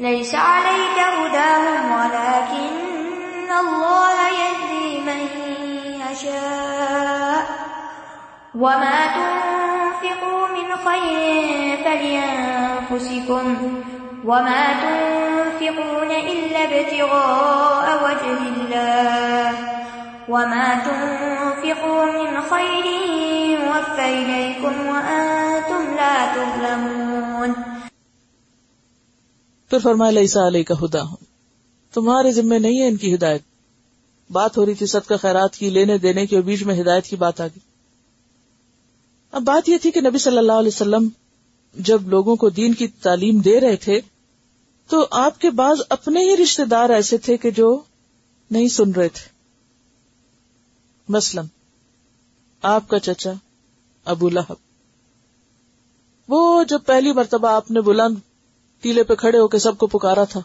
ليس عليك هداهم ولكن الله يهدي من يشاء. وما تنفقوا من خير فلينفسكم وما تنفقون إلا ابتغاء وجه الله. وما تنفقوا من خير يوفى إليكم وأنتم لا تظلمون. پھر فرمایا، لیسا علیہ کا ہدا ہوں تمہارے ذمے نہیں ہے ان کی ہدایت۔ بات ہو رہی تھی صدقہ خیرات کی، لینے دینے کی اور بیچ میں ہدایت کی بات آ گئی۔ اب بات یہ تھی کہ نبی صلی اللہ علیہ وسلم جب لوگوں کو دین کی تعلیم دے رہے تھے، تو آپ کے بعض اپنے ہی رشتے دار ایسے تھے کہ جو نہیں سن رہے تھے۔ مثلا، آپ کا چچا ابو لہب۔ وہ جب پہلی مرتبہ آپ نے بلند ٹیلے پہ کھڑے ہو کے سب کو پکارا تھا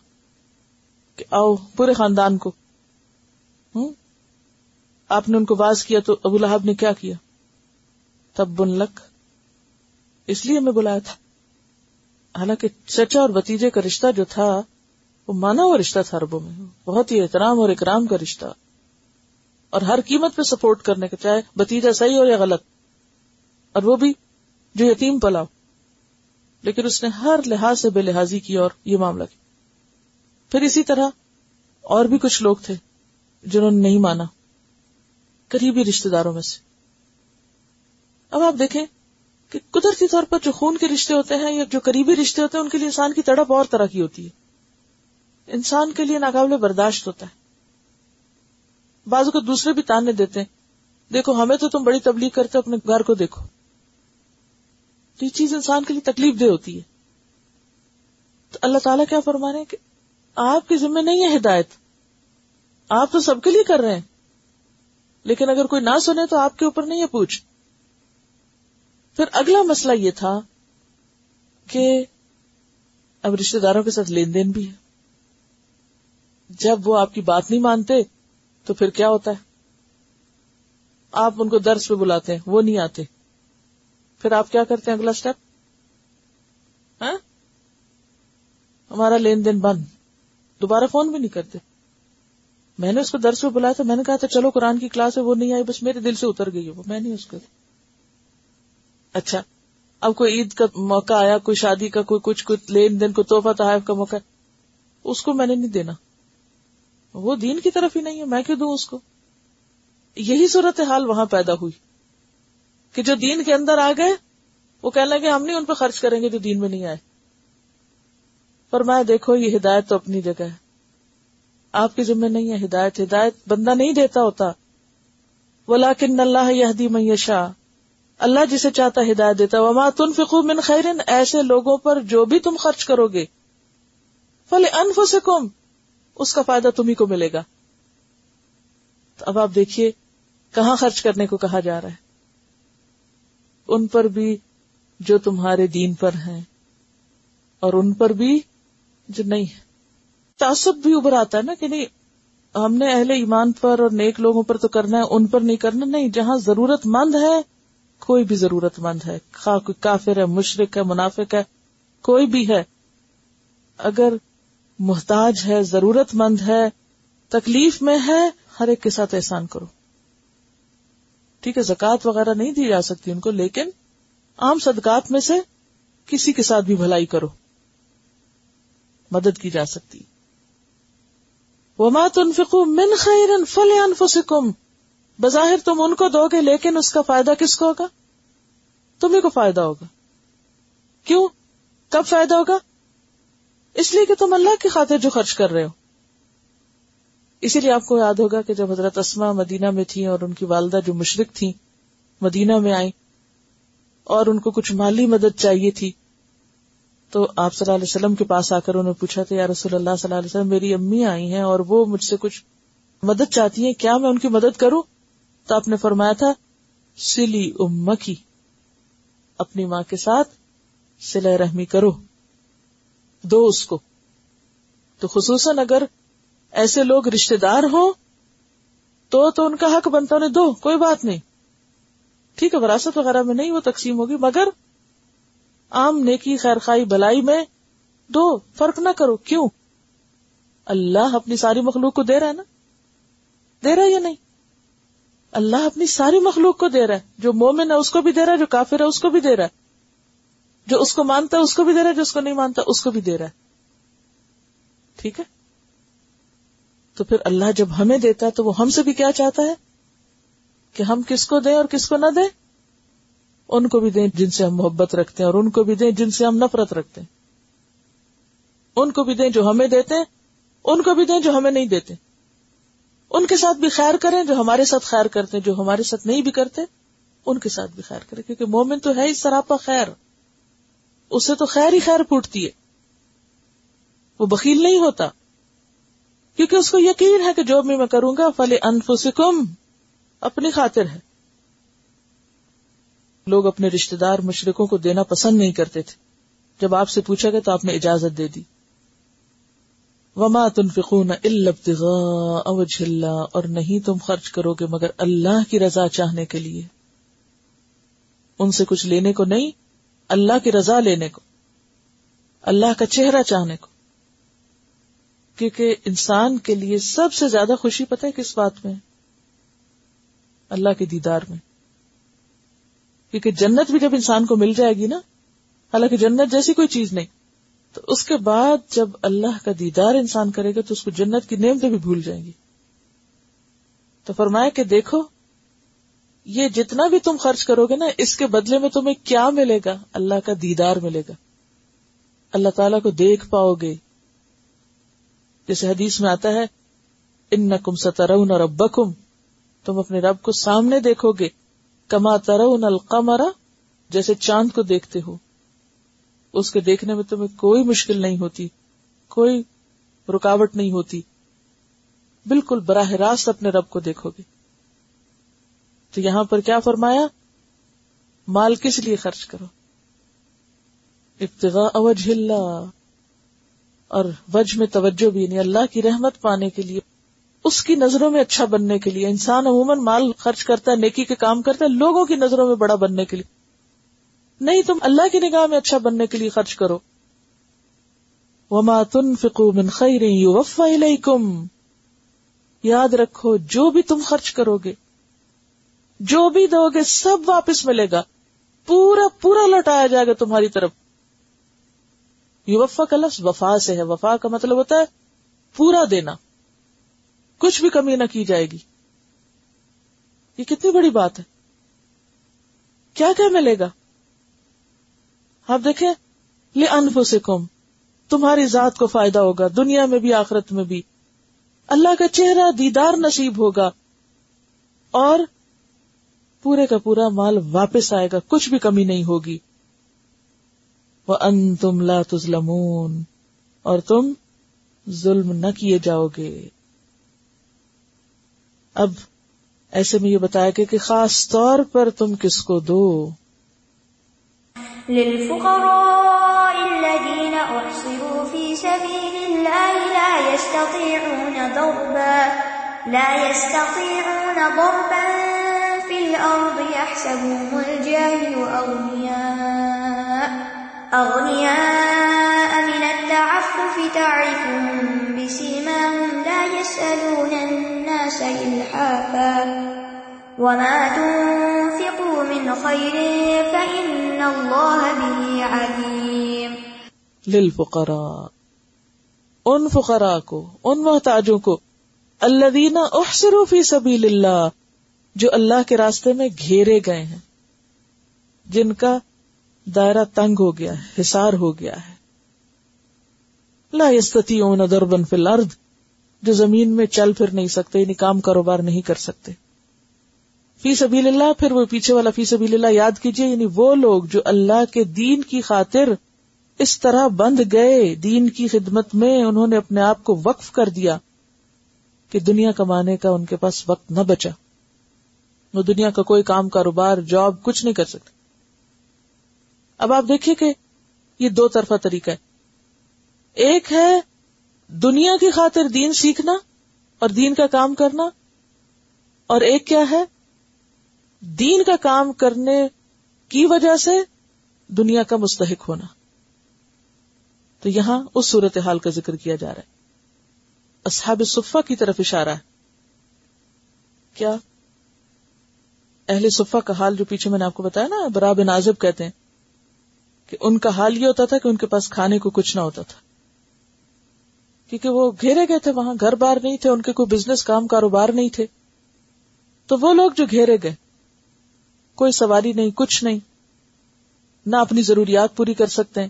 کہ آؤ پورے خاندان کو۔ آپ نے ان کو باز کیا تو ابو لہب نے کیا کیا؟ تب بن لک۔ اس لیے میں بلایا تھا۔ حالانکہ چچا اور بتیجے کا رشتہ جو تھا، وہ مانا ہوا رشتہ تھا اربوں میں۔ بہت ہی احترام اور اکرام کا رشتہ۔ اور ہر قیمت پہ سپورٹ کرنے کا چاہے بتیجا صحیح ہو یا غلط۔ اور وہ بھی جو یتیم پلاؤ۔ لیکن اس نے ہر لحاظ سے بے لحاظی کی اور یہ معاملہ کیا۔ پھر اسی طرح اور بھی کچھ لوگ تھے جنہوں نے نہیں مانا، قریبی رشتے داروں میں سے۔ اب آپ دیکھیں کہ قدرتی طور پر جو خون کے رشتے ہوتے ہیں یا جو قریبی رشتے ہوتے ہیں، ان کے لیے انسان کی تڑپ اور طرح کی ہوتی ہے۔ انسان کے لیے ناقابل برداشت ہوتا ہے۔ بازو کو دوسرے بھی تانے دیتے ہیں، دیکھو ہمیں تو تم بڑی تبلیغ کرتے اپنے گھر کو دیکھو۔ تو یہ چیز انسان کے لیے تکلیف دہ ہوتی ہے۔ تو اللہ تعالیٰ کیا فرما رہے ہیں کہ آپ کے ذمہ نہیں ہے ہدایت۔ آپ تو سب کے لیے کر رہے ہیں۔ لیکن اگر کوئی نہ سنے تو آپ کے اوپر نہیں ہے پوچھ۔ پھر اگلا مسئلہ یہ تھا کہ اب رشتے داروں کے ساتھ لین دین بھی ہے۔ جب وہ آپ کی بات نہیں مانتے تو پھر کیا ہوتا ہے؟ آپ ان کو درس پہ بلاتے ہیں، وہ نہیں آتے۔ پھر آپ کیا کرتے ہیں اگلا اسٹیپ ہاں؟ ہمارا لین دین بند۔ دوبارہ فون بھی نہیں کرتے۔ میں نے اس کو درس پہ بلایا تھا، میں نے کہا تھا، چلو قرآن کی کلاس ہے وہ نہیں آئی، بس میرے دل سے اتر گئی وہ۔ میں نہیں اس کو اچھا اب کوئی عید کا موقع آیا، کوئی شادی کا، کوئی کچھ کچھ لین دین کو توحفہ تحائف کا موقع، اس کو میں نے نہیں دینا۔ وہ دین کی طرف ہی نہیں ہے، میں کیوں دوں اس کو؟ یہی صورت حال وہاں پیدا ہوئی۔ کہ جو دین کے اندر آ گئے، وہ کہنے لگے، ہم نہیں ان پہ خرچ کریں گے جو دین میں نہیں آئے۔ پر میں دیکھو، یہ ہدایت تو اپنی جگہ ہے۔ آپ کے ذمہ نہیں ہے ہدایت۔ ہدایت بندہ نہیں دیتا ہوتا۔ بولا کن اللہ یہ میشا اللہ جسے چاہتا ہدایت دیتا وما تن فکو من خیرن ایسے لوگوں پر جو بھی تم خرچ کرو گے۔ فل انف سے کم اس کا فائدہ تمہیں کو ملے گا۔ تو اب آپ دیکھیے، کہاں خرچ کرنے کو کہا جا رہا ہے؟ ان پر بھی جو تمہارے دین پر ہیں اور ان پر بھی جو نہیں ہے تعصب بھی ابھر آتا ہے نا کہ نہیں، ہم نے اہل ایمان پر اور نیک لوگوں پر تو کرنا ہے، ان پر نہیں کرنا۔ نہیں، جہاں ضرورت مند ہے، کوئی بھی ضرورت مند ہے۔ خواہ کوئی کافر ہے، مشرق ہے، منافق ہے، کوئی بھی ہے۔ اگر محتاج ہے، ضرورت مند ہے، تکلیف میں ہے، ہر ایک کے ساتھ احسان کرو۔ ٹھیک ہے زکات وغیرہ نہیں دی جا سکتی ان کو، لیکن عام صدقات میں سے کسی کے ساتھ بھی بھلائی کرو، مدد کی جا سکتی۔ وما تنفقوا من خیر فلانفسکم بظاہر تم ان کو دو گے، لیکن اس کا فائدہ کس کو ہوگا؟ تمہیں کو فائدہ ہوگا۔ کیوں؟ کب فائدہ ہوگا؟ اس لیے کہ تم اللہ کی خاطر جو خرچ کر رہے ہو۔ اسی لیے آپ کو یاد ہوگا کہ جب حضرت اسما مدینہ میں تھی اور ان کی والدہ جو مشرق تھی مدینہ میں آئی اور ان کو کچھ مالی مدد چاہیے تھی، تو آپ صلی اللہ علیہ وسلم کے پاس آ کر انہوں نے پوچھا تھا یا رسول اللہ صلی اللہ علیہ وسلم، میری امی آئی ہیں اور وہ مجھ سے کچھ مدد چاہتی ہیں، کیا میں ان کی مدد کروں؟ تو آپ نے فرمایا تھا، سلی امکی، اپنی ماں کے ساتھ سلح رحمی کرو، دو اس کو۔ تو خصوصاً اگر ایسے لوگ رشتے دار ہوں تو تو ان کا حق بنتا انہیں دو، کوئی بات نہیں۔ ٹھیک ہے، وراثت وغیرہ میں نہیں وہ تقسیم ہوگی، مگر عام نیکی خیر خائی بلائی میں دو، فرق نہ کرو۔ کیوں؟ اللہ اپنی ساری مخلوق کو دے رہا ہے نا۔ دے رہا ہے یا نہیں؟ اللہ اپنی ساری مخلوق کو دے رہا ہے۔ جو مومن ہے، اس کو بھی دے رہا ہے، جو کافر ہے، اس کو بھی دے رہا ہے۔ جو اس کو مانتا ہے، اس کو بھی دے رہا ہے، جو اس کو نہیں مانتا، اس کو بھی دے رہا ہے۔ ٹھیک ہے؟ تو پھر اللہ جب ہمیں دیتا ہے تو وہ ہم سے بھی کیا چاہتا ہے؟ کہ ہم کس کو دیں اور کس کو نہ دیں؟ ان کو بھی دیں جن سے ہم محبت رکھتے ہیں اور ان کو بھی دیں جن سے ہم نفرت رکھتے ہیں۔ ان کو بھی دیں جو ہمیں دیتے ہیں، ان کو بھی دیں جو ہمیں نہیں دیتے۔ ان کے ساتھ بھی خیر کریں جو ہمارے ساتھ خیر کرتے ہیں، جو ہمارے ساتھ نہیں بھی کرتے، ان کے ساتھ بھی خیر کریں۔ کیونکہ مومن تو ہے اس طرح خیر۔ اسے تو خیر ہی خیر پھوٹتی ہے۔ وہ بکیل نہیں ہوتا۔ کیونکہ اس کو یقین ہے کہ جو بھی میں کروں گا فل انفسکم اپنی خاطر ہے۔ لوگ اپنے رشتے دار مشرقوں کو دینا پسند نہیں کرتے تھے۔ جب آپ سے پوچھا گیا تو آپ نے اجازت دے دی۔ وما تنفقون الا ابتغاء وجه اللہ اور نہیں تم خرچ کرو گے مگر اللہ کی رضا چاہنے کے لیے۔ ان سے کچھ لینے کو نہیں، اللہ کی رضا لینے کو۔ اللہ کا چہرہ چاہنے کو۔ کیونکہ انسان کے لیے سب سے زیادہ خوشی پتہ ہے کس بات میں؟ اللہ کے دیدار میں۔ کیونکہ جنت بھی جب انسان کو مل جائے گی نا، حالانکہ جنت جیسی کوئی چیز نہیں، تو اس کے بعد جب اللہ کا دیدار انسان کرے گا، تو اس کو جنت کی نعمتیں بھی بھول جائیں گی۔ تو فرمایا کہ دیکھو، یہ جتنا بھی تم خرچ کرو گے نا، اس کے بدلے میں تمہیں کیا ملے گا؟ اللہ کا دیدار ملے گا۔ اللہ تعالی کو دیکھ پاؤ گے۔ جیسے حدیث میں آتا ہے ان نقم سترون اور تم اپنے رب کو سامنے دیکھو گے، کما ترون القمرا جیسے چاند کو دیکھتے ہو۔ اس کے دیکھنے میں تمہیں کوئی مشکل نہیں ہوتی، کوئی رکاوٹ نہیں ہوتی۔ بالکل براہ راست اپنے رب کو دیکھو گے۔ تو یہاں پر کیا فرمایا؟ مال کس لیے خرچ کرو؟ ابتغاء اوجہ اللہ۔ اور وجہ میں توجہ بھی یعنی اللہ کی رحمت پانے کے لیے، اس کی نظروں میں اچھا بننے کے لیے۔ انسان عموماً مال خرچ کرتا ہے، نیکی کے کام کرتا ہے، لوگوں کی نظروں میں بڑا بننے کے لیے۔ نہیں، تم اللہ کی نگاہ میں اچھا بننے کے لیے خرچ کرو۔ وما تنفقوا من خیر یوفا الیکم یاد رکھو، جو بھی تم خرچ کرو گے، جو بھی دو گے، سب واپس ملے گا۔ پورا پورا لوٹایا جائے گا تمہاری طرف۔ یوفا کا لفظ وفا سے ہے۔ وفا کا مطلب ہوتا ہے پورا دینا۔ کچھ بھی کمی نہ کی جائے گی۔ یہ کتنی بڑی بات ہے۔ کیا کیا ملے گا؟ آپ دیکھیں، لے انفو سے کم تمہاری ذات کو فائدہ ہوگا، دنیا میں بھی، آخرت میں بھی۔ اللہ کا چہرہ دیدار نصیب ہوگا۔ اور پورے کا پورا مال واپس آئے گا۔ کچھ بھی کمی نہیں ہوگی۔ وہ ان تم لا تظلمون۔ اور تم ظلم نہ کیے جاؤ گے۔ اب ایسے میں یہ بتایا کہ خاص طور پر تم کس کو دو؟ للفقراء الذين أحصروا في سبيل الله لا يستطيعون ضربا، لا يستطيعون ضربا في الأرض، يحسبهم الجاهل أغنياء. أغنياء من التعفف تعرفهم بسيماهم لا يسألون الناس إلحافا وما تنفقوا من خير فإن الله به عليم. للفقراء، ان فقراء کو ان محتاجوں کو الذين احصروا في سبيل اللہ، جو اللہ کے راستے میں گھیرے گئے ہیں، جن کا دائرہ تنگ ہو گیا ہے حسار ہو گیا ہے۔ لا يستطيعون ضربا في الارض، جو زمین میں چل پھر نہیں سکتے یعنی کام کاروبار نہیں کر سکتے۔ فی سبیل اللہ، پھر وہ پیچھے والا فی سبیل اللہ یاد کیجیے یعنی وہ لوگ جو اللہ کے دین کی خاطر اس طرح بند گئے دین کی خدمت میں، انہوں نے اپنے آپ کو وقف کر دیا کہ دنیا کمانے کا ان کے پاس وقت نہ بچا۔ وہ دنیا کا کوئی کام کاروبار، جاب، کچھ نہیں کر سکتے۔ اب آپ دیکھیے کہ یہ دو طرفہ طریقہ ہے۔ ایک ہے دنیا کی خاطر دین سیکھنا اور دین کا کام کرنا، اور ایک کیا ہے؟ دین کا کام کرنے کی وجہ سے دنیا کا مستحق ہونا۔ تو یہاں اس صورت حال کا ذکر کیا جا رہا ہے۔ اصحاب صفا کی طرف اشارہ ہے۔ کیا؟ اہل صفا کا حال جو پیچھے میں نے آپ کو بتایا نا براب نازب کہتے ہیں۔ کہ ان کا حال یہ ہوتا تھا کہ ان کے پاس کھانے کو کچھ نہ ہوتا تھا۔ کیونکہ وہ گھیرے گئے تھے، وہاں گھر بار نہیں تھے، ان کے کوئی بزنس کام کاروبار نہیں تھے۔ تو وہ لوگ جو گھیرے گئے، کوئی سواری نہیں، کچھ نہیں۔ نہ اپنی ضروریات پوری کر سکتے ہیں۔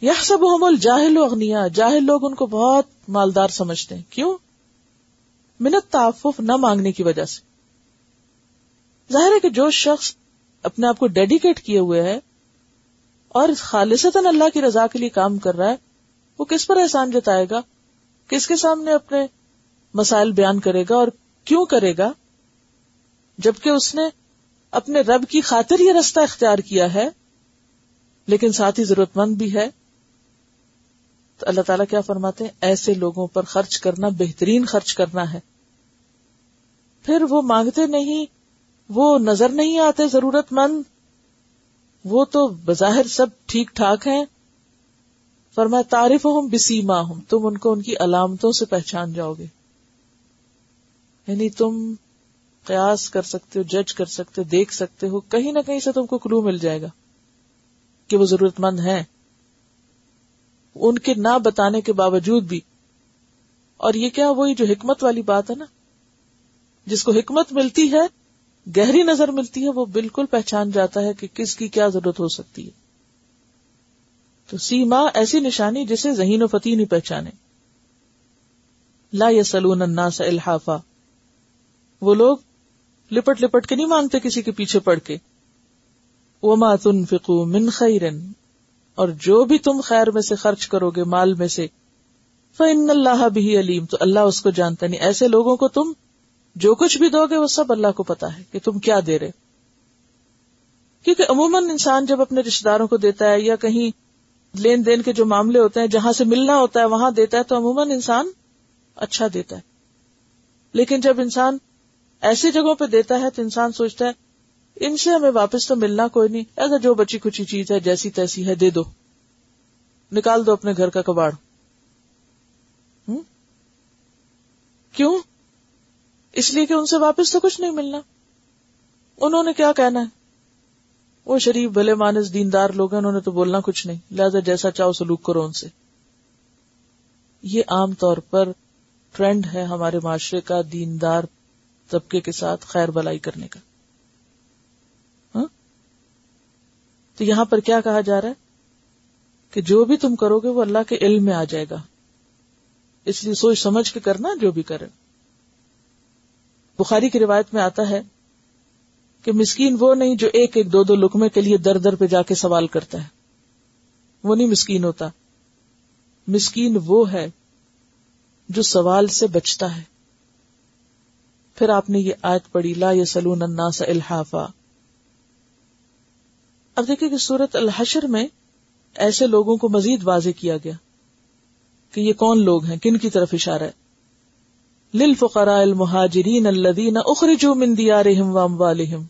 یہ سب حمل جاہل اغنیا جاہل لوگ ان کو بہت مالدار سمجھتے ہیں۔ کیوں؟ منت تعفف نہ مانگنے کی وجہ سے۔ ظاہر ہے کہ جو شخص اپنے آپ کو ڈیڈیکیٹ کیے ہوئے ہے اور خالصتا اللہ کی رضا کے لیے کام کر رہا ہے، وہ کس پر احسان جتائے گا؟ کس کے سامنے اپنے مسائل بیان کرے گا اور کیوں کرے گا؟ جبکہ اس نے اپنے رب کی خاطر یہ رستہ اختیار کیا ہے، لیکن ساتھ ہی ضرورت مند بھی ہے۔ تو اللہ تعالیٰ کیا فرماتے ہیں؟ ایسے لوگوں پر خرچ کرنا، بہترین خرچ کرنا ہے۔ پھر وہ مانگتے نہیں، وہ نظر نہیں آتے ضرورت مند وہ تو بظاہر سب ٹھیک ٹھاک ہیں۔ فرمایا تعریف ہوں بسیما ہوں تم ان کو ان کی علامتوں سے پہچان جاؤ گے۔ یعنی تم قیاس کر سکتے ہو، جج کر سکتے ہو، دیکھ سکتے ہو، کہیں نہ کہیں سے تم کو کلو مل جائے گا کہ وہ ضرورت مند ہے ان کے نہ بتانے کے باوجود بھی۔ اور یہ کیا وہی جو حکمت والی بات ہے نا؟ جس کو حکمت ملتی ہے گہری نظر ملتی ہے، وہ بالکل پہچان جاتا ہے کہ کس کی کیا ضرورت ہو سکتی ہے۔ تو سیما ایسی نشانی جسے ذہین و فتح نہیں پہچانے۔ لا یسلون الناس الحافا۔ وہ لوگ لپٹ لپٹ کے نہیں مانگتے کسی کے پیچھے پڑ کے۔ وما تنفقوا من خیر اور جو بھی تم خیر میں سے خرچ کرو گے مال میں سے فن اللہ بھی علیم۔ تو اللہ اس کو جانتا نہیں یعنی ایسے لوگوں کو تم جو کچھ بھی دو گے وہ سب اللہ کو پتا ہے کہ تم کیا دے رہے کیونکہ عموماً انسان جب اپنے رشتے داروں کو دیتا ہے یا کہیں لین دین کے جو معاملے ہوتے ہیں، جہاں سے ملنا ہوتا ہے، وہاں دیتا ہے، تو عموماً انسان اچھا دیتا ہے۔ لیکن جب انسان ایسی جگہوں پہ دیتا ہے تو انسان سوچتا ہے، ان سے ہمیں واپس تو ملنا کوئی نہیں ایسا جو بچی کچھ چیز ہے، جیسی تیسی ہے، دے دو۔ نکال دو اپنے گھر کا کباڑ۔ کیوں؟ اس لیے کہ ان سے واپس تو کچھ نہیں ملنا۔ انہوں نے کیا کہنا ہے؟ وہ شریف بھلے مانس دیندار لوگ ہیں، انہوں نے تو بولنا کچھ نہیں۔ لہذا جیسا چاہو سلوک کرو ان سے۔ یہ عام طور پر ٹرینڈ ہے ہمارے معاشرے کا دیندار طبقے کے ساتھ خیر بلائی کرنے کا۔ ہاں؟ تو یہاں پر کیا کہا جا رہا ہے؟ کہ جو بھی تم کرو گے وہ اللہ کے علم میں آ جائے گا۔ اس لیے سوچ سمجھ کے کرنا جو بھی کرے۔ بخاری کی روایت میں آتا ہے کہ مسکین وہ نہیں جو ایک ایک دو دو لکمے کے لیے در در پہ جا کے سوال کرتا ہے۔ وہ نہیں مسکین ہوتا۔ مسکین وہ ہے جو سوال سے بچتا ہے۔ پھر آپ نے یہ آیت پڑھی، لا سلون الناس الحافا۔ اب دیکھیں کہ سورت الحشر میں ایسے لوگوں کو مزید واضح کیا گیا کہ یہ کون لوگ ہیں، کن کی طرف اشارہ ہے؟ للفقراء المہاجرین الذین اخرجوا من دیارہم واموالہم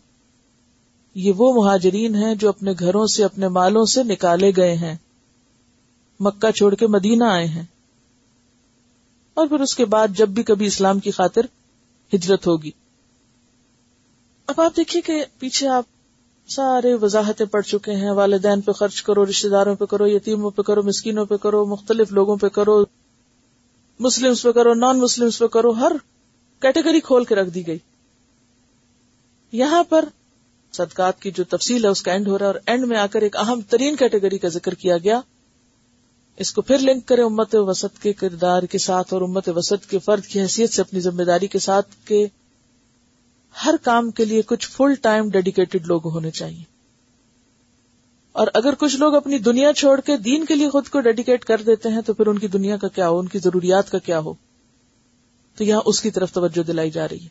یہ وہ مہاجرین ہیں جو اپنے گھروں سے، اپنے مالوں سے نکالے گئے ہیں۔ مکہ چھوڑ کے مدینہ آئے ہیں۔ اور پھر اس کے بعد جب بھی کبھی اسلام کی خاطر ہجرت ہوگی۔ اب آپ دیکھیے کہ پیچھے آپ سارے وضاحتیں پڑھ چکے ہیں۔ والدین پہ خرچ کرو رشتے داروں پہ کرو، یتیموں پہ کرو، مسکینوں پہ کرو، مختلف لوگوں پہ کرو۔ مسلم پہ کرو نان مسلم پہ کرو، ہر کیٹیگری کھول کے رکھ دی گئی۔ یہاں پر صدقات کی جو تفصیل ہے، اس کا اینڈ ہو رہا ہے اور اینڈ میں آ کر ایک اہم ترین کیٹیگری کا ذکر کیا گیا۔ اس کو پھر لنک کرے امت وسط کے کردار کے ساتھ اور امت وسط کے فرد کی حیثیت سے اپنی ذمہ داری کے ساتھ کہ ہر کام کے لیے کچھ فل ٹائم ڈیڈیکیٹڈ لوگ ہونے چاہیے۔ اور اگر کچھ لوگ اپنی دنیا چھوڑ کے دین کے لیے خود کو ڈیڈیکیٹ کر دیتے ہیں، تو پھر ان کی دنیا کا کیا ہو؟ ان کی ضروریات کا کیا ہو؟ تو یہاں اس کی طرف توجہ دلائی جا رہی ہے۔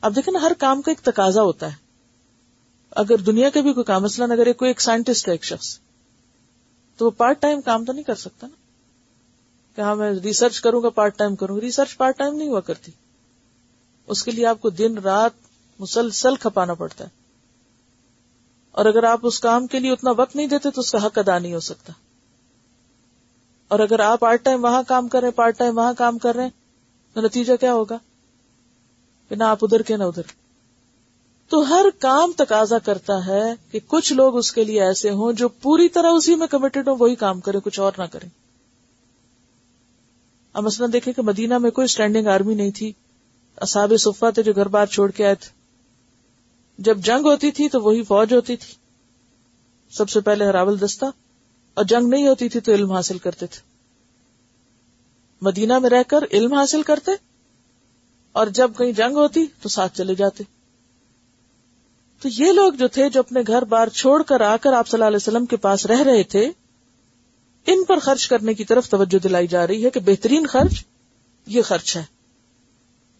اب دیکھیں نا، ہر کام کا ایک تقاضا ہوتا ہے۔ اگر دنیا کا بھی کوئی کام، مثلاً اگر کوئی ایک سائنٹسٹ ہے، ایک شخص، تو وہ پارٹ ٹائم کام تو نہیں کر سکتا نا۔ کہ ہاں میں ریسرچ کروں گا پارٹ ٹائم کروں گا۔ ریسرچ پارٹ ٹائم نہیں ہوا کرتی۔ اس کے لیے آپ کو دن رات مسلسل کھپانا پڑتا ہے۔ اور اگر آپ اس کام کے لیے اتنا وقت نہیں دیتے تو اس کا حق ادا نہیں ہو سکتا۔ اور اگر آپ پارٹ ٹائم وہاں کام کر رہے ہیں پارٹ ٹائم وہاں کام کر رہے ہیں، تو نتیجہ کیا ہوگا؟ کہ نہ آپ ادھر کے نہ ادھر۔ تو ہر کام تقاضا کرتا ہے کہ کچھ لوگ اس کے لیے ایسے ہوں جو پوری طرح اسی میں کمیٹڈ ہوں، وہی کام کریں، کچھ اور نہ کریں۔ اب مثلا دیکھیں کہ مدینہ میں کوئی اسٹینڈنگ آرمی نہیں تھی۔ اصاب صفا تھے جو گھر بار چھوڑ کے آئے تھے۔ جب جنگ ہوتی تھی تو وہی فوج ہوتی تھی۔ سب سے پہلے ہراول دستہ اور جنگ نہیں ہوتی تھی تو علم حاصل کرتے تھے۔ مدینہ میں رہ کر علم حاصل کرتے اور جب کہیں جنگ ہوتی تو ساتھ چلے جاتے۔ تو یہ لوگ جو تھے جو اپنے گھر بار چھوڑ کر آ کر آپ صلی اللہ علیہ وسلم کے پاس رہ رہے تھے، ان پر خرچ کرنے کی طرف توجہ دلائی جا رہی ہے کہ بہترین خرچ یہ خرچ ہے،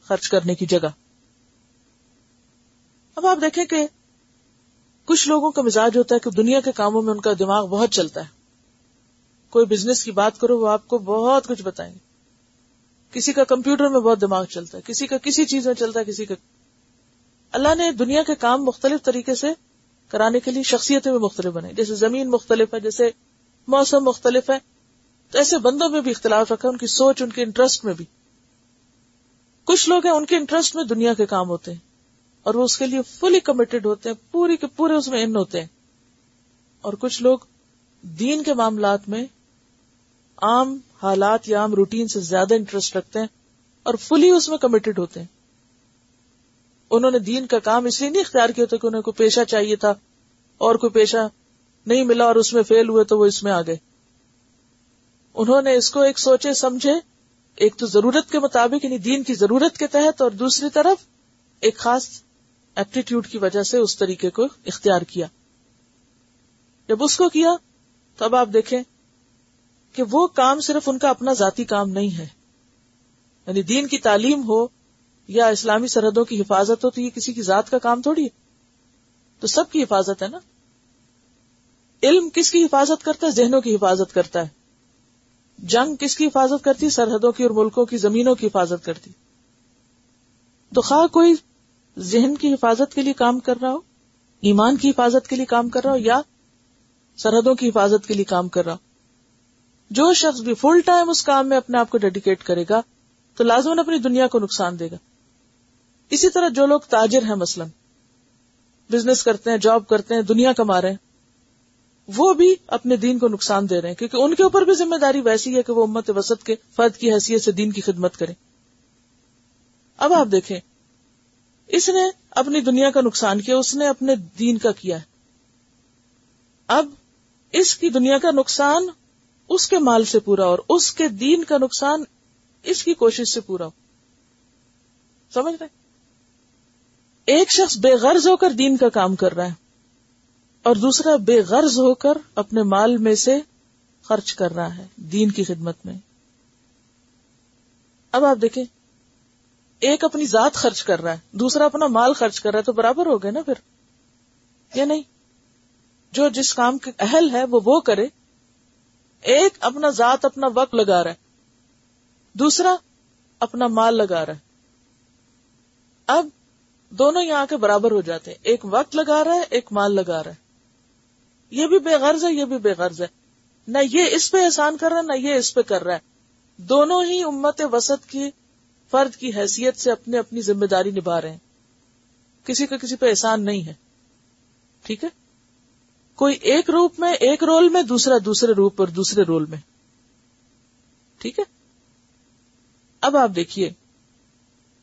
خرچ کرنے کی جگہ۔ اب آپ دیکھیں کہ کچھ لوگوں کا مزاج ہوتا ہے کہ دنیا کے کاموں میں ان کا دماغ بہت چلتا ہے۔ کوئی بزنس کی بات کرو، وہ آپ کو بہت کچھ بتائیں گے۔ کسی کا کمپیوٹر میں بہت دماغ چلتا ہے، کسی کا کسی چیز میں چلتا ہے، کسی کا۔ اللہ نے دنیا کے کام مختلف طریقے سے کرانے کے لیے شخصیتیں بھی مختلف بنے جیسے زمین مختلف ہے، جیسے موسم مختلف ہے، تو ایسے بندوں میں بھی اختلاف رکھا، ان کی سوچ، ان کے انٹرسٹ میں بھی۔ کچھ لوگ ہیں، ان کے انٹرسٹ میں دنیا کے کام ہوتے ہیں۔ اور وہ اس کے لیے فلی کمیٹڈ ہوتے ہیں، پوری کے پورے اس میں ان ہوتے ہیں۔ اور کچھ لوگ دین کے معاملات میں عام حالات یا عام روٹین سے زیادہ انٹرسٹ رکھتے ہیں اور فلی اس میں کمیٹڈ ہوتے ہیں۔ انہوں نے دین کا کام اس لیے نہیں اختیار کیا تھا کہ انہیں کوئی پیشہ چاہیے تھا، اور کوئی پیشہ نہیں ملا اور اس میں فیل ہوئے تو وہ اس میں آ گئے۔ انہوں نے اس کو ایک سوچے سمجھے، ایک تو ضرورت کے مطابق یعنی دین کی ضرورت کے تحت، اور دوسری طرف ایک خاص ایپٹیٹیوڈ کی وجہ سے اس طریقے کو اختیار کیا۔ جب اس کو کیا تو اب آپ دیکھیں کہ وہ کام صرف ان کا اپنا ذاتی کام نہیں ہے۔ یعنی دین کی تعلیم ہو یا اسلامی سرحدوں کی حفاظت ہو، تو یہ کسی کی ذات کا کام تھوڑی ہے۔ تو سب کی حفاظت ہے نا۔ علم کس کی حفاظت کرتا ہے؟ ذہنوں کی حفاظت کرتا ہے۔ جنگ کس کی حفاظت کرتی؟ سرحدوں کی اور ملکوں کی، زمینوں کی حفاظت کرتی۔ تو خواہ کوئی ذہن کی حفاظت کے لیے کام کر رہا ہو؟ ایمان کی حفاظت کے لیے کام کر رہا ہو یا سرحدوں کی حفاظت کے لیے کام کر رہا ہو؟ جو شخص بھی فل ٹائم اس کام میں اپنے آپ کو ڈیڈیکیٹ کرے گا، تو لازمن اپنی دنیا کو نقصان دے گا۔ اسی طرح جو لوگ تاجر ہیں مثلاً بزنس کرتے ہیں جاب کرتے ہیں، دنیا کما رہے ہیں، وہ بھی اپنے دین کو نقصان دے رہے ہیں، کیونکہ ان کے اوپر بھی ذمہ داری ویسی ہے کہ وہ امت وسط کے فرد کی حیثیت سے دین کی خدمت کریں۔ اب آپ دیکھیں اس نے اپنی دنیا کا نقصان کیا، اس نے اپنے دین کا کیا۔ ہے اب اس کی دنیا کا نقصان اس کے مال سے پورا اور اس کے دین کا نقصان اس کی کوشش سے پورا۔ ہو سمجھ رہے؟ ایک شخص بے غرض ہو کر دین کا کام کر رہا ہے اور دوسرا بے غرض ہو کر اپنے مال میں سے خرچ کر رہا ہے دین کی خدمت میں۔ اب آپ دیکھیں۔ ایک اپنی ذات خرچ کر رہا ہے، دوسرا اپنا مال خرچ کر رہا ہے، تو برابر ہو گئے نا پھر؟ یا نہیں؟ جو جس کام کے اہل ہے، وہ وہ کرے۔ ایک اپنا ذات اپنا وقت لگا رہا ہے، دوسرا اپنا مال لگا رہا ہے۔ اب دونوں یہاں کے برابر ہو جاتے ہیں۔ ایک وقت لگا رہا ہے، ایک مال لگا رہا ہے۔ یہ بھی بے غرض ہے، یہ بھی بے غرض ہے۔ نہ یہ اس پہ احسان کر رہا ہے، نہ یہ اس پہ کر رہا ہے۔ دونوں ہی امت وسط کی فرد کی حیثیت سے اپنی اپنی ذمہ داری نبھا رہے ہیں۔ کسی کا کسی پہ احسان نہیں ہے۔ ٹھیک ہے؟ کوئی ایک روپ میں ایک رول میں، دوسرا دوسرے روپ اور دوسرے رول میں۔ ٹھیک ہے؟ اب آپ دیکھیے،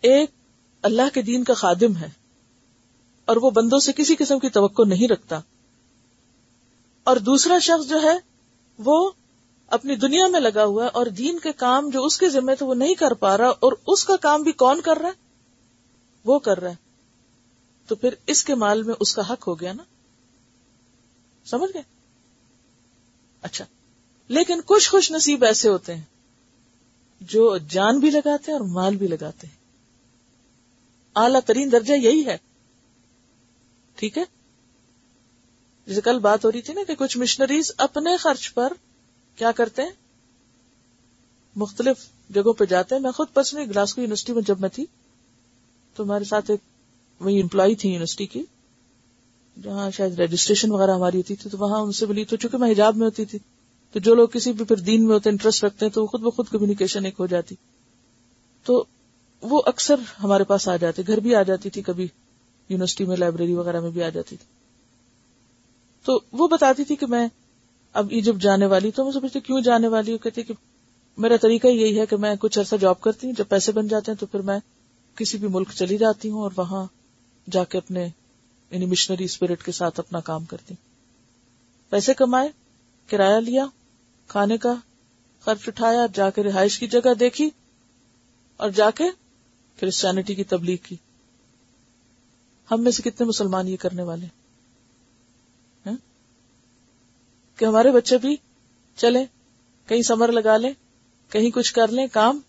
ایک اللہ کے دین کا خادم ہے اور وہ بندوں سے کسی قسم کی توقع نہیں رکھتا۔ اور دوسرا شخص جو ہے، وہ اپنی دنیا میں لگا ہوا ہے اور دین کے کام جو اس کے ذمہ تھے وہ نہیں کر پا رہا اور اس کا کام بھی کون کر رہا ہے؟ وہ کر رہا ہے۔ تو پھر اس کے مال میں اس کا حق ہو گیا نا؟ سمجھ گئے؟ اچھا۔ لیکن کچھ خوش نصیب ایسے ہوتے ہیں جو جان بھی لگاتے ہیں اور مال بھی لگاتے ہیں۔ اعلی ترین درجہ یہی ہے۔ ٹھیک ہے؟ جیسے کل بات ہو رہی تھی نا کہ کچھ مشنریز اپنے خرچ پر کیا کرتے ہیں؟ مختلف جگہوں پہ جاتے ہیں۔ میں خود پرسنلی گلاسکو یونیورسٹی میں جب میں تھی، تو ہمارے ساتھ ایک وہی امپلائی تھی یونیورسٹی کی، جہاں شاید رجسٹریشن وغیرہ ہماری ہوتی تھی، تو وہاں ان سے ملی۔ تو چونکہ میں حجاب میں ہوتی تھی، تو جو لوگ کسی بھی پھر دین میں ہوتے انٹرسٹ رکھتے ہیں، تو خود بخود کمیونیکیشن ایک ہو جاتی۔ تو وہ اکثر ہمارے پاس آ جاتے، گھر بھی آ جاتی تھی کبھی۔ یونیورسٹی میں لائبریری وغیرہ میں بھی آ جاتی تھی۔ تو وہ بتاتی تھی کہ میں اب ایجپٹ جانے والی تو میں سمجھتی کیوں جانے والی؟ ہوں کہتی کہ میرا طریقہ یہی ہے کہ میں کچھ عرصہ جاب کرتی ہوں، جب پیسے بن جاتے ہیں تو پھر میں کسی بھی ملک چلی جاتی ہوں اور وہاں جا کے اپنے یعنی مشنری اسپرٹ کے ساتھ اپنا کام کرتی ہوں۔ پیسے کمائے، کرایہ لیا، کھانے کا خرچ اٹھایا، جا کے رہائش کی جگہ دیکھی اور جا کے کرسچینٹی کی تبلیغ کی۔ ہم میں سے کتنے مسلمان یہ کرنے والے کہ ہمارے بچے بھی چلے کہیں سمر لگا لیں، کہیں کچھ کر لیں، کام،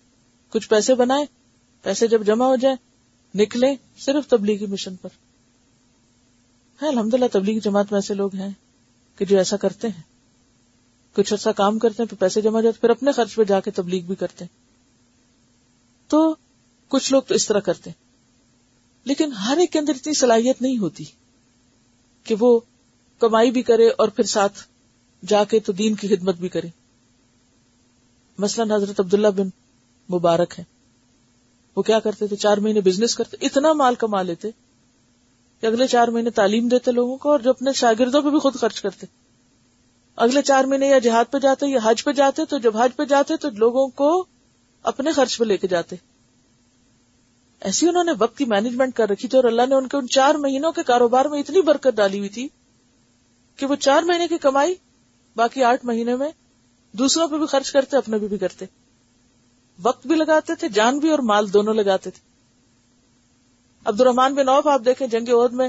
کچھ پیسے بنائے پیسے جب جمع ہو جائے نکلے صرف تبلیغی مشن پر۔ ہاں، ہے الحمد للہ تبلیغی جماعت میں ایسے لوگ ہیں کہ جو ایسا کرتے ہیں۔ کچھ عرصہ کام کرتے ہیں پھر پیسے جمع جاتے پھر اپنے خرچ پہ جا کے تبلیغ بھی کرتے ہیں۔ تو کچھ لوگ تو اس طرح کرتے ہیں۔ لیکن ہر ایک کے اندر اتنی صلاحیت نہیں ہوتی کہ وہ کمائی بھی کرے اور پھر ساتھ جا کے تو دین کی خدمت بھی کرے مثلا حضرت عبداللہ بن مبارک ہے وہ کیا کرتے تھے؟ چار مہینے بزنس کرتے۔ اتنا مال کما لیتے کہ اگلے چار مہینے تعلیم دیتے لوگوں کو اور جو اپنے شاگردوں پہ بھی خود خرچ کرتے۔ اگلے چار مہینے یا جہاد پہ جاتے یا حج پہ جاتے تو جب حج پہ جاتے تو لوگوں کو اپنے خرچ پہ لے کے جاتے۔ ایسی انہوں نے وقت کی مینجمنٹ کر رکھی تھی اور اللہ نے ان کے ان چار مہینوں کے کاروبار میں اتنی برکت ڈالی ہوئی تھی کہ وہ چار مہینے کی کمائی باقی آٹھ مہینے میں دوسروں پہ بھی خرچ کرتے اپنے بھی, بھی کرتے۔ وقت بھی لگاتے تھے جان بھی اور مال دونوں لگاتے تھے۔ عبد الرحمان بن اوف آپ دیکھیں جنگ عہد میں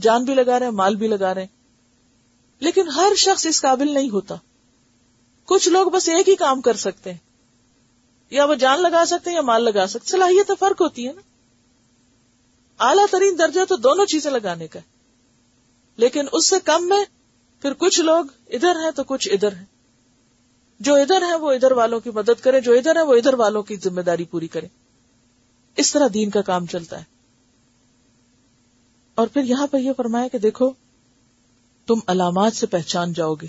جان بھی لگا رہے ہیں مال بھی لگا رہے ہیں۔ لیکن ہر شخص اس قابل نہیں ہوتا۔ کچھ لوگ بس ایک ہی کام کر سکتے ہیں۔ یا وہ جان لگا سکتے ہیں یا مال لگا سکتے صلاحیت فرق ہوتی ہے نا۔ اعلیٰ ترین درجہ تو دونوں چیزیں لگانے کا لیکن اس سے کم میں پھر کچھ لوگ ادھر ہیں تو کچھ ادھر ہیں۔ جو ادھر ہیں وہ ادھر والوں کی مدد کرے جو ادھر ہے وہ ادھر والوں کی ذمہ داری پوری کرے اس طرح دین کا کام چلتا ہے۔ اور پھر یہاں پر یہ فرمایا کہ دیکھو، تم علامات سے پہچان جاؤ گے۔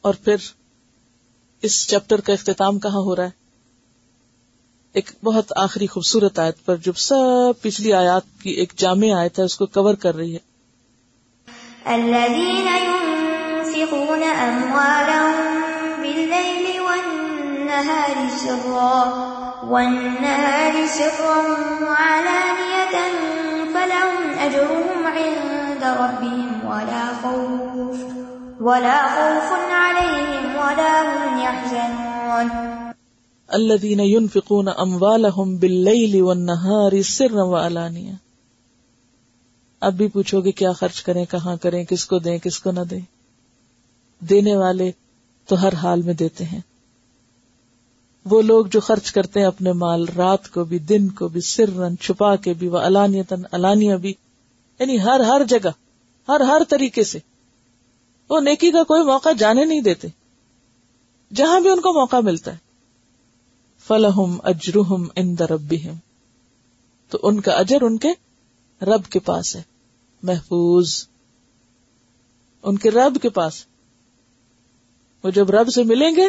اور پھر اس چیپٹر کا اختتام کہاں ہو رہا ہے؟ ایک بہت آخری خوبصورت آیت پر جو سب پچھلی آیات کی ایک جامع آیت ہے، اس کو کور کر رہی ہے۔ الذين ينفقون أموالهم بالليل والنهار سرا والنهار سرا وعلانية فلهم أجرهم عند ربهم ولا خوف ولا خوف عليهم ولا هم يحزنون. الذين ينفقون أموالهم بالليل والنهار سرا وعلانية. اب بھی پوچھو گے کیا خرچ کریں، کہاں کریں، کس کو دیں، کس کو نہ دیں۔ دینے والے تو ہر حال میں دیتے ہیں۔ وہ لوگ جو خرچ کرتے ہیں اپنے مال، رات کو بھی، دن کو بھی سر رن چھپا کے بھی وہ الانیتن الانیہ بھی۔ یعنی ہر ہر جگہ، ہر ہر طریقے سے۔ وہ نیکی کا کوئی موقع جانے نہیں دیتے۔ جہاں بھی ان کو موقع ملتا ہے۔ فلحم اجرحم ان دربی تو ان کا اجر ان کے رب کے پاس ہے۔ محفوظ، ان کے رب کے پاس۔ وہ جب رب سے ملیں گے،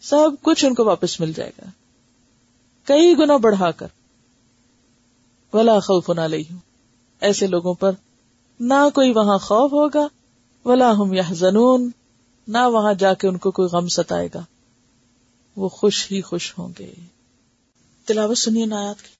سب کچھ ان کو واپس مل جائے گا۔ کئی گنا بڑھا کر۔ ولا خوف نہ لئی ہوں ایسے لوگوں پر نہ کوئی وہاں خوف ہوگا، ولا ہم یا زنون نہ وہاں جا کے ان کو کوئی غم ستائے گا۔ وہ خوش ہی خوش ہوں گے۔ تلاوت سنیے نایات کی۔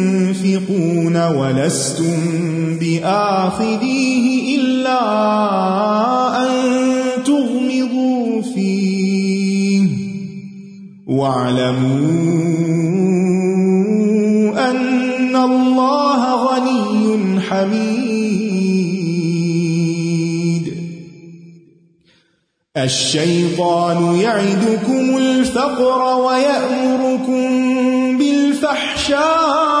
تنفقون ولستم بآخذيه إلا أن تغمضوا فيه واعلموا أن الله غني حميد الشيطان يعدكم الفقر ويأمركم بالفحشاء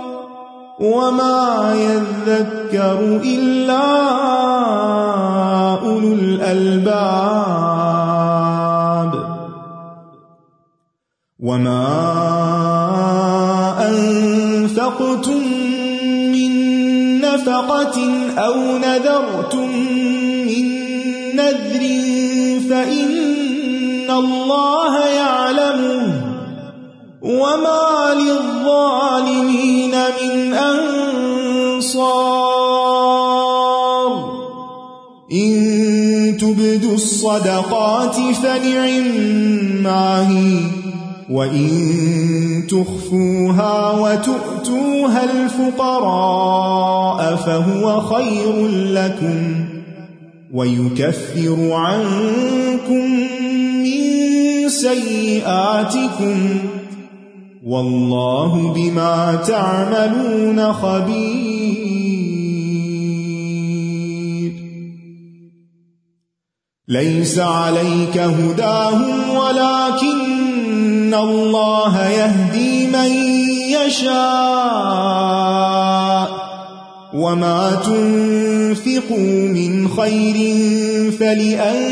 وما يذكر إلا أولو الألباب. وما أنفقتم من نفقة أو نذرتم من نذر فإن الله يعلمه. وما للظلم للظالمين من أنصار. إن تبدوا الصدقات فنعما هي وإن تخفوها وتؤتوها الفقراء فهو خير لكم. ويكفر عنكم من سيئاتكم. والله بما تعملون خبير. ليس عليك هداهم ولكن الله يهدي من يشاء. وما تنفقوا من خير فلأنفسكم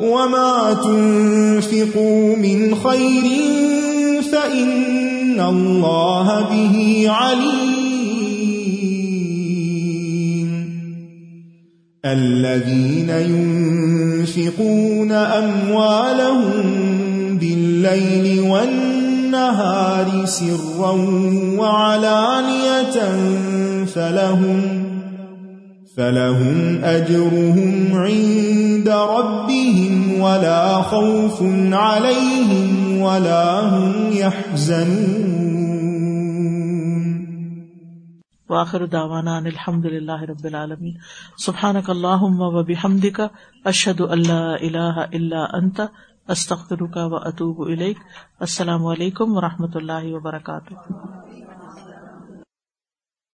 وما تنفقوا من خير فإن الله به عليم الذين ينفقون أموالهم بالليل والنهار سرا وعلانية فلهم فلهم أجرهم عند ربهم ولا خوف عليهم ولا هم يحزنون واخر دعوانا ان الحمد لله رب العالمين سبحانك اللهم وبحمدك اشهد ان لا اله الا انت استغفرك واتوب اليك السلام علیکم و رحمۃ اللہ وبرکاتہ۔